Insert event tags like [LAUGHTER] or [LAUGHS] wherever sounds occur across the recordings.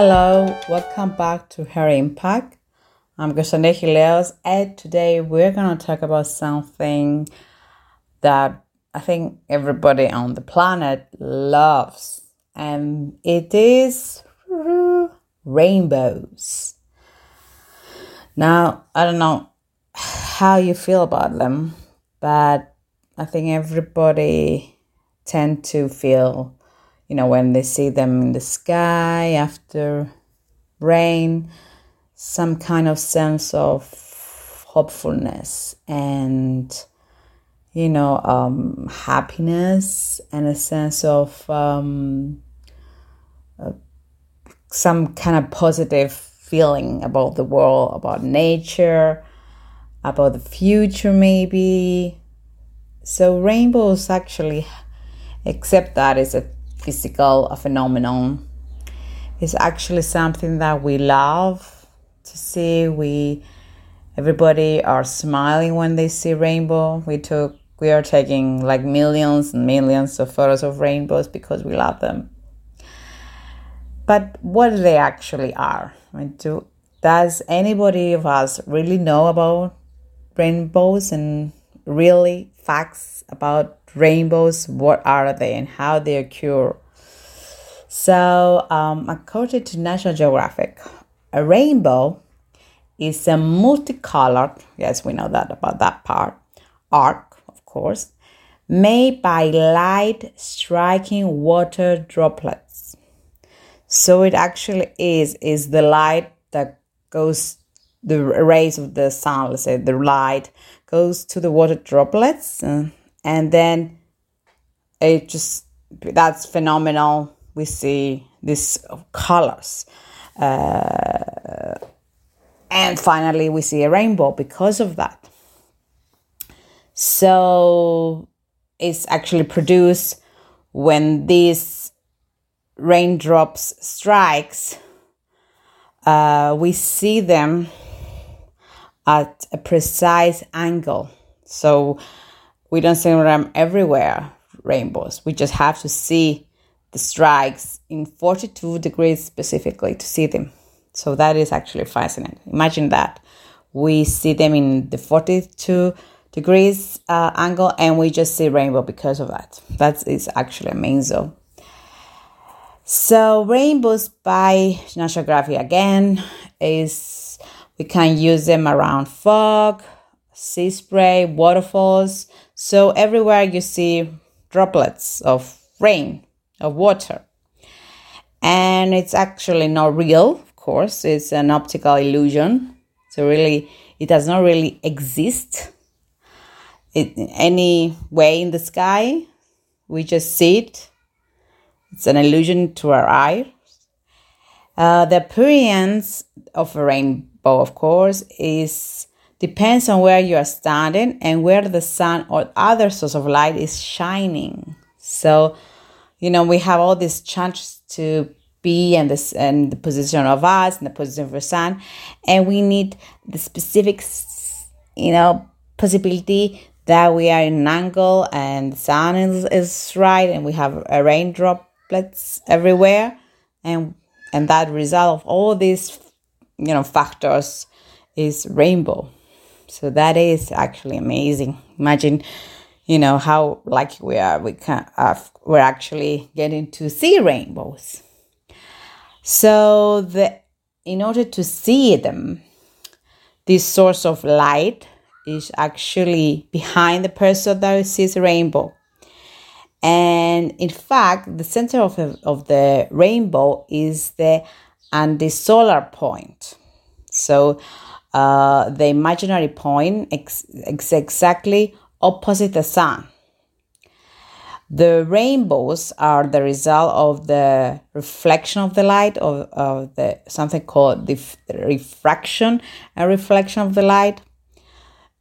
Hello, welcome back to Her Impact. I'm Gusane Hileos, and today we're going to talk about something that I think everybody on the planet loves, and it is rainbows. Now, I don't know how you feel about them, but I think everybody tend to feel you know, when they see them in the sky after rain, some kind of sense of hopefulness and, you know, um, happiness and a sense of um, uh, some kind of positive feeling about the world, about nature, about the future, maybe. So, rainbows actually, except that is a physical phenomenon. It's actually something that we love to see. We everybody are smiling when they see rainbow. We took we are taking like millions and millions of photos of rainbows because we love them. But what they actually are? I mean, do, does anybody of us really know about rainbows and really facts about rainbows, what are they and how they occur. So, um, according to National Geographic, a rainbow is a multicolored, yes, we know that about that part, arc, of course, made by light striking water droplets. So it actually is is the light that goes the rays of the sun, let's say the light goes to the water droplets and then it just that's phenomenal. We see these colors. Uh, and finally we see a rainbow because of that. So it's actually produced when these raindrops strikes uh, we see them at a precise angle. So we don't see them everywhere, rainbows. We just have to see the strikes in 42 degrees specifically to see them. So that is actually fascinating. Imagine that. We see them in the 42 degrees uh, angle and we just see rainbow because of that. That is actually amazing. So rainbows by National Geographic again is we can use them around fog, sea spray, waterfalls. So everywhere you see droplets of rain, of water. And it's actually not real, of course, it's an optical illusion. So really, it does not really exist in any way in the sky. We just see it. It's an illusion to our eyes. Uh, the appearance of a rainbow, of course, is depends on where you are standing and where the sun or other source of light is shining. So, you know, we have all these chances to be and this and the position of us and the position of the sun, and we need the specific, you know, possibility that we are in an angle and the sun is, is right and we have a rain droplets everywhere and and that result of all these you know factors is rainbow so that is actually amazing. Imagine, you know, how lucky we are. We can uh, we're actually getting to see rainbows. So the in order to see them, this source of light is actually behind the person that sees a rainbow. And in fact, the center of, of the rainbow is the antisolar point. So uh, the imaginary point ex- exactly opposite the sun. The rainbows are the result of the reflection of the light of, of the something called the refraction and reflection of the light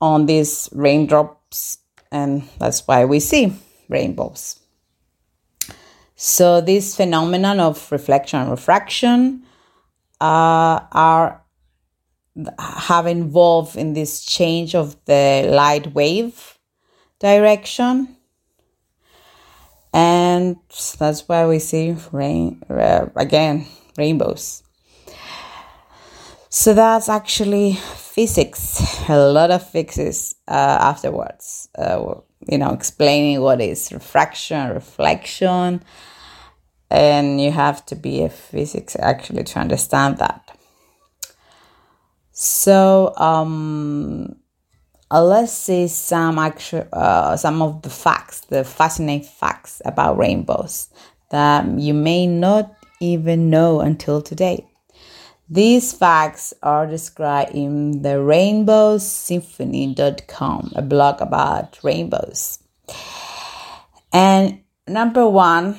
on these raindrops, and that's why we see rainbows. So this phenomenon of reflection and refraction uh, are have involved in this change of the light wave direction. And that's why we see rain uh, again rainbows. So that's actually physics, a lot of physics uh, afterwards, uh, you know, explaining what is refraction, reflection, and you have to be a physics actually to understand that. So, um, uh, let's see some actual, uh, some of the facts, the fascinating facts about rainbows that you may not even know until today. These facts are described in the rainbowsymphony.com, a blog about rainbows. And number one,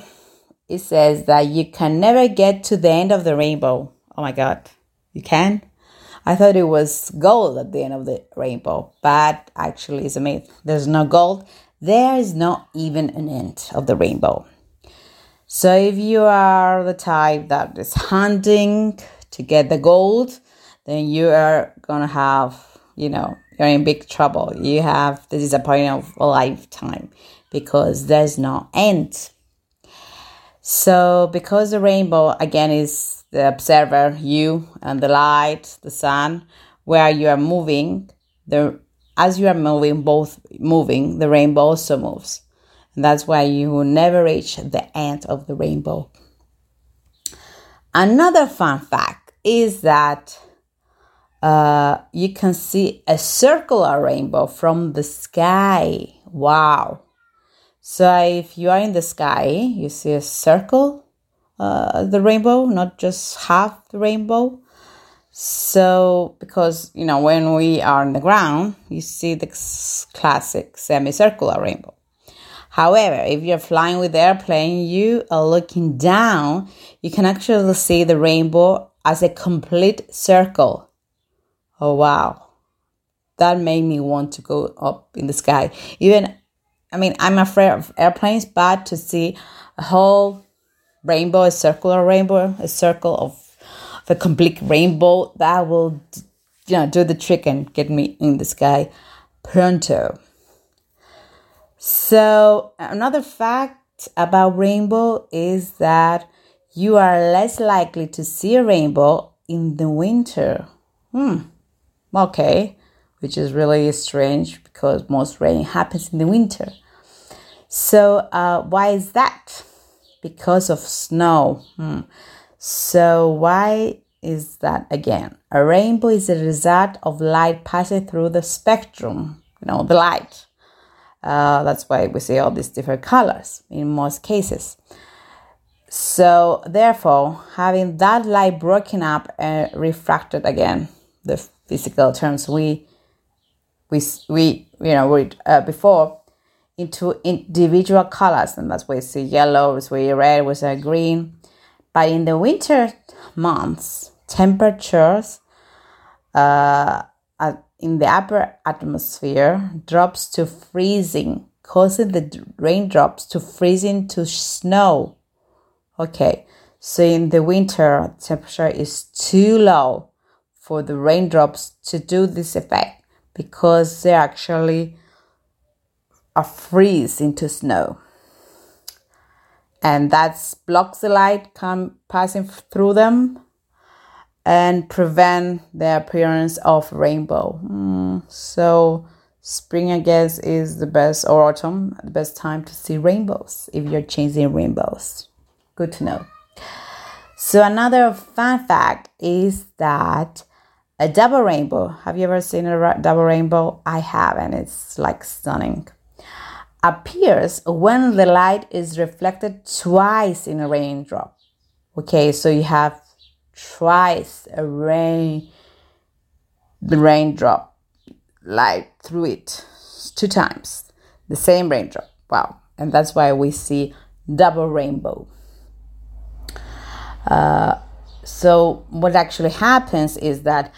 it says that you can never get to the end of the rainbow. Oh my God, you can? I thought it was gold at the end of the rainbow, but actually it's a myth. There's no gold. There is not even an end of the rainbow. So if you are the type that is hunting to get the gold, then you are gonna have, you know, you're in big trouble. You have the disappointment of a lifetime because there's no end. So, because the rainbow again is the observer, you and the light, the sun, where you are moving, the as you are moving, both moving, the rainbow also moves. And that's why you will never reach the end of the rainbow. Another fun fact is that uh, you can see a circular rainbow from the sky. Wow. So if you are in the sky, you see a circle, uh, the rainbow, not just half the rainbow. So, because you know, when we are on the ground, you see the classic semicircular rainbow. However, if you're flying with the airplane, you are looking down, you can actually see the rainbow as a complete circle. Oh, wow. That made me want to go up in the sky. Even, I mean, I'm afraid of airplanes, but to see a whole rainbow, a circular rainbow, a circle of, of a complete rainbow, that will, you know, do the trick and get me in the sky pronto. So, another fact about rainbow is that you are less likely to see a rainbow in the winter. Hmm. Okay. Which is really strange because most rain happens in the winter. So, uh, why is that? Because of snow. Hmm. So, why is that again? A rainbow is a result of light passing through the spectrum, you know, the light. Uh, that's why we see all these different colors in most cases. So, therefore, having that light broken up and refracted again, the physical terms we we we you know read uh, before into individual colors, and that's why we see yellow, we see red, we see green. But in the winter months, temperatures uh, in the upper atmosphere drops to freezing, causing the raindrops to freeze into snow Okay, so in the winter, temperature is too low for the raindrops to do this effect because they're actually are freeze into snow. And that blocks the light come passing through them and prevent the appearance of rainbow. Mm, so spring, I guess, is the best, or autumn, the best time to see rainbows if you're chasing rainbows. Good to know. So, another fun fact is that a double rainbow, have you ever seen a double rainbow? I have, and it's like stunning. Appears when the light is reflected twice in a raindrop. Okay, so you have twice a rain, the raindrop light through it, two times, the same raindrop. Wow, and that's why we see double rainbow. Uh, so what actually happens is that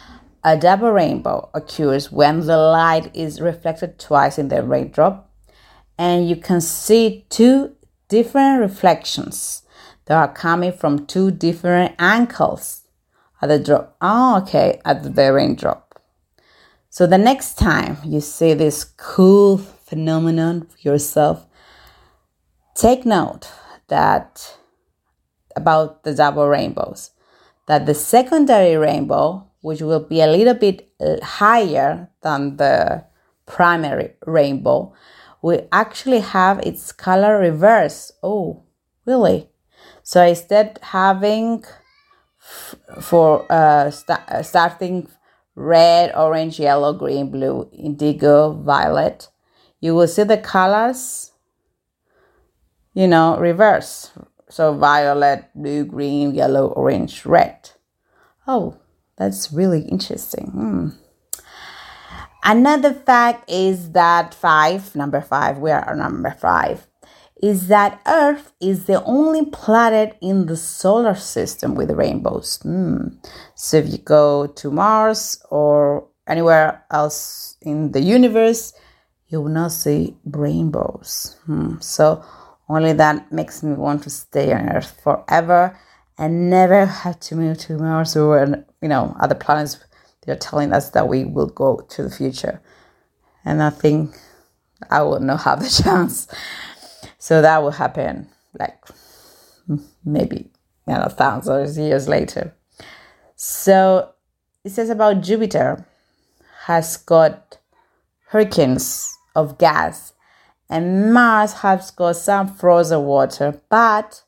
a double rainbow occurs when the light is reflected twice in the raindrop, and you can see two different reflections that are coming from two different angles at the drop. Oh, okay, at the raindrop. So the next time you see this cool phenomenon yourself, take note that about the double rainbows that the secondary rainbow which will be a little bit higher than the primary rainbow, will actually have its color reverse. Oh, really? So instead having f- for uh, st- uh, starting red, orange, yellow, green, blue, indigo, violet, you will see the colors, you know, reverse. So violet, blue, green, yellow, orange, red. Oh, that's really interesting. Hmm. Another fact is that five, number five, we are number five, is that Earth is the only planet in the solar system with rainbows. Hmm. So if you go to Mars or anywhere else in the universe, you will not see rainbows. Hmm. So only that makes me want to stay on Earth forever and never have to move to Mars or you know other planets. They're telling us that we will go to the future, and I think I will not have the [LAUGHS] chance. So that will happen like maybe you know thousands of years later. So it says about Jupiter has got hurricanes of gas, and Mars has got some frozen water, but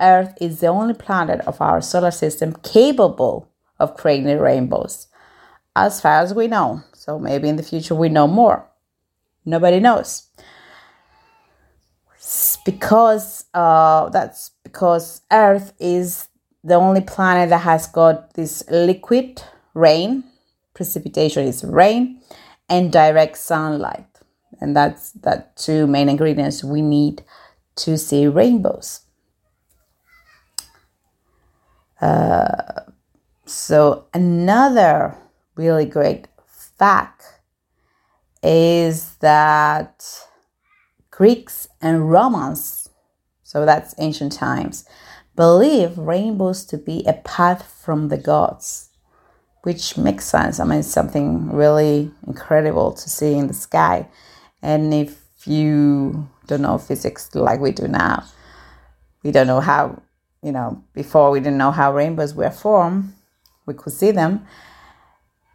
Earth is the only planet of our solar system capable of creating rainbows, as far as we know. So maybe in the future we know more. Nobody knows. Because uh, that's because Earth is the only planet that has got this liquid rain, precipitation is rain, and direct sunlight, and that's that two main ingredients we need to see rainbows. Uh, so, another really great fact is that Greeks and Romans, so that's ancient times, believe rainbows to be a path from the gods, which makes sense. I mean, something really incredible to see in the sky. And if you don't know physics like we do now, we don't know how you know, before we didn't know how rainbows were formed, we could see them.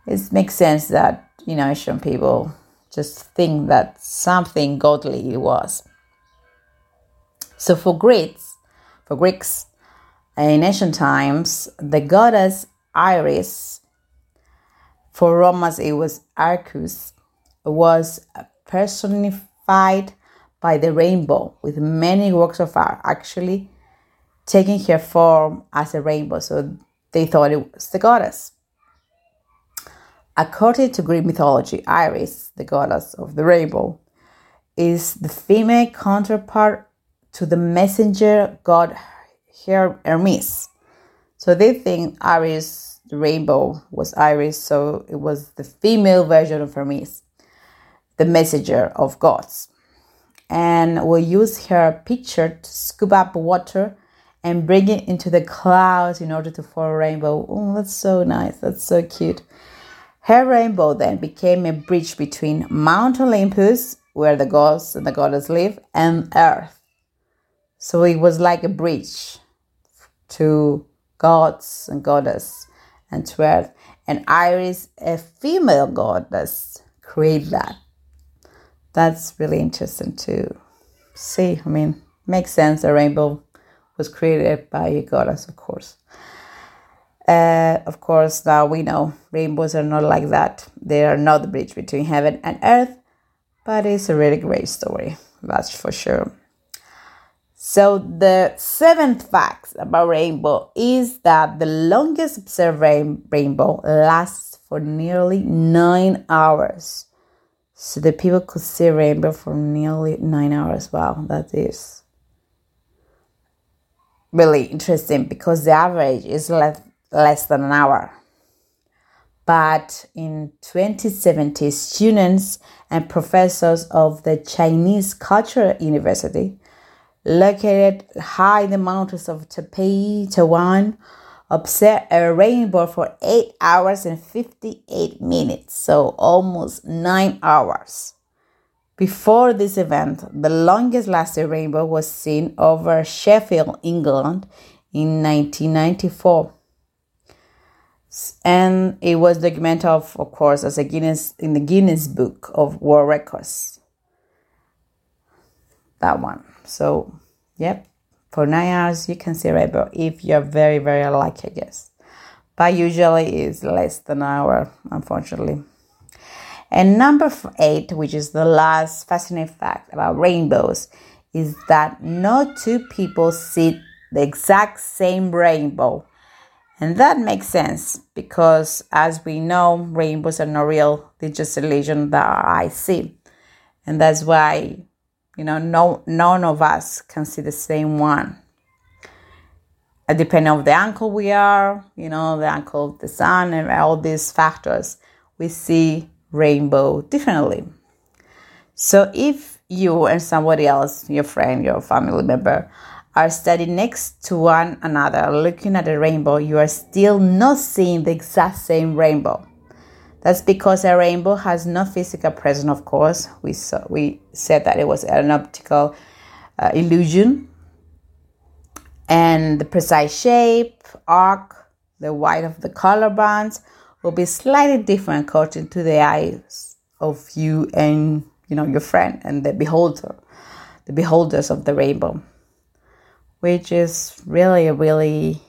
It makes sense that, you know, Asian people just think that something godly it was. So for Greeks, for Greeks, in ancient times, the goddess Iris, for Romans it was Arcus, was personified by the rainbow with many works of art. Actually, taking her form as a rainbow, so they thought it was the goddess. According to Greek mythology, Iris, the goddess of the rainbow, is the female counterpart to the messenger god Hermes. So they think Iris, the rainbow, was Iris, so it was the female version of Hermes, the messenger of gods. And will use her picture to scoop up water and bring it into the clouds in order to form a rainbow. Oh, that's so nice. That's so cute. Her rainbow then became a bridge between Mount Olympus, where the gods and the goddess live, and Earth. So it was like a bridge to gods and goddess and to Earth. And Iris, a female goddess, created that. That's really interesting to see. I mean, makes sense. A rainbow was created by a goddess, of course. Uh, of course, now we know rainbows are not like that. They are not the bridge between heaven and earth, but it's a really great story, that's for sure. So, the seventh fact about rainbow is that the longest observed rain- rainbow lasts for nearly nine hours. So, the people could see rainbow for nearly nine hours. Wow, that is really interesting because the average is less, less than an hour. But in 2017, students and professors of the Chinese Cultural University, located high in the mountains of Taipei, Taiwan, observed a rainbow for 8 hours and 58 minutes, so almost 9 hours. Before this event, the longest lasting rainbow was seen over Sheffield, England in 1994. And it was documented of, of course as a Guinness in the Guinness Book of World Records. That one. So, yep, for nine hours you can see rainbow if you're very very lucky, I guess. But usually it's less than an hour, unfortunately. And number eight, which is the last fascinating fact about rainbows, is that no two people see the exact same rainbow and that makes sense because, as we know, rainbows are not real, they're just illusion that our eyes see. And that's why, you know, no, none of us can see the same one. Uh, depending on the angle we are, you know, the angle of the sun and all these factors, we see rainbow differently. So if you and somebody else, your friend, your family member, are standing next to one another looking at the rainbow, you are still not seeing the exact same rainbow. That's because a rainbow has no physical presence, of course. We, saw, we said that it was an optical uh, illusion. And the precise shape, arc, the white of the color bands will be slightly different according to the eyes of you and you know your friend and the beholder, the beholders of the rainbow which is really, really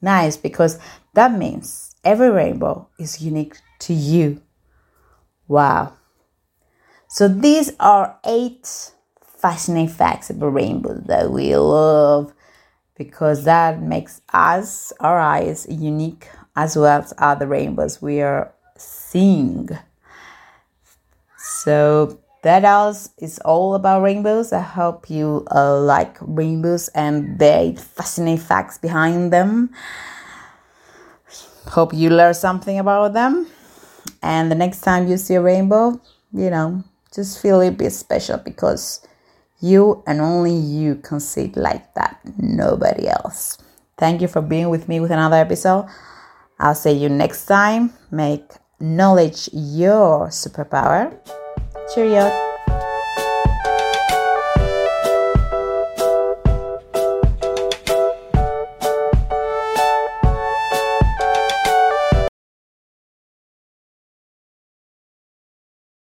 nice because that means every rainbow is unique to you. Wow. So these are eight fascinating facts about rainbows that we love because that makes us, our eyes, unique as well as other rainbows we are seeing. So that else is all about rainbows. I hope you uh, like rainbows and the fascinating facts behind them. Hope you learn something about them. And the next time you see a rainbow, you know, just feel a bit special because you and only you can see it like that. Nobody else. Thank you for being with me with another episode. I'll see you next time. Make knowledge your superpower. Cheerio.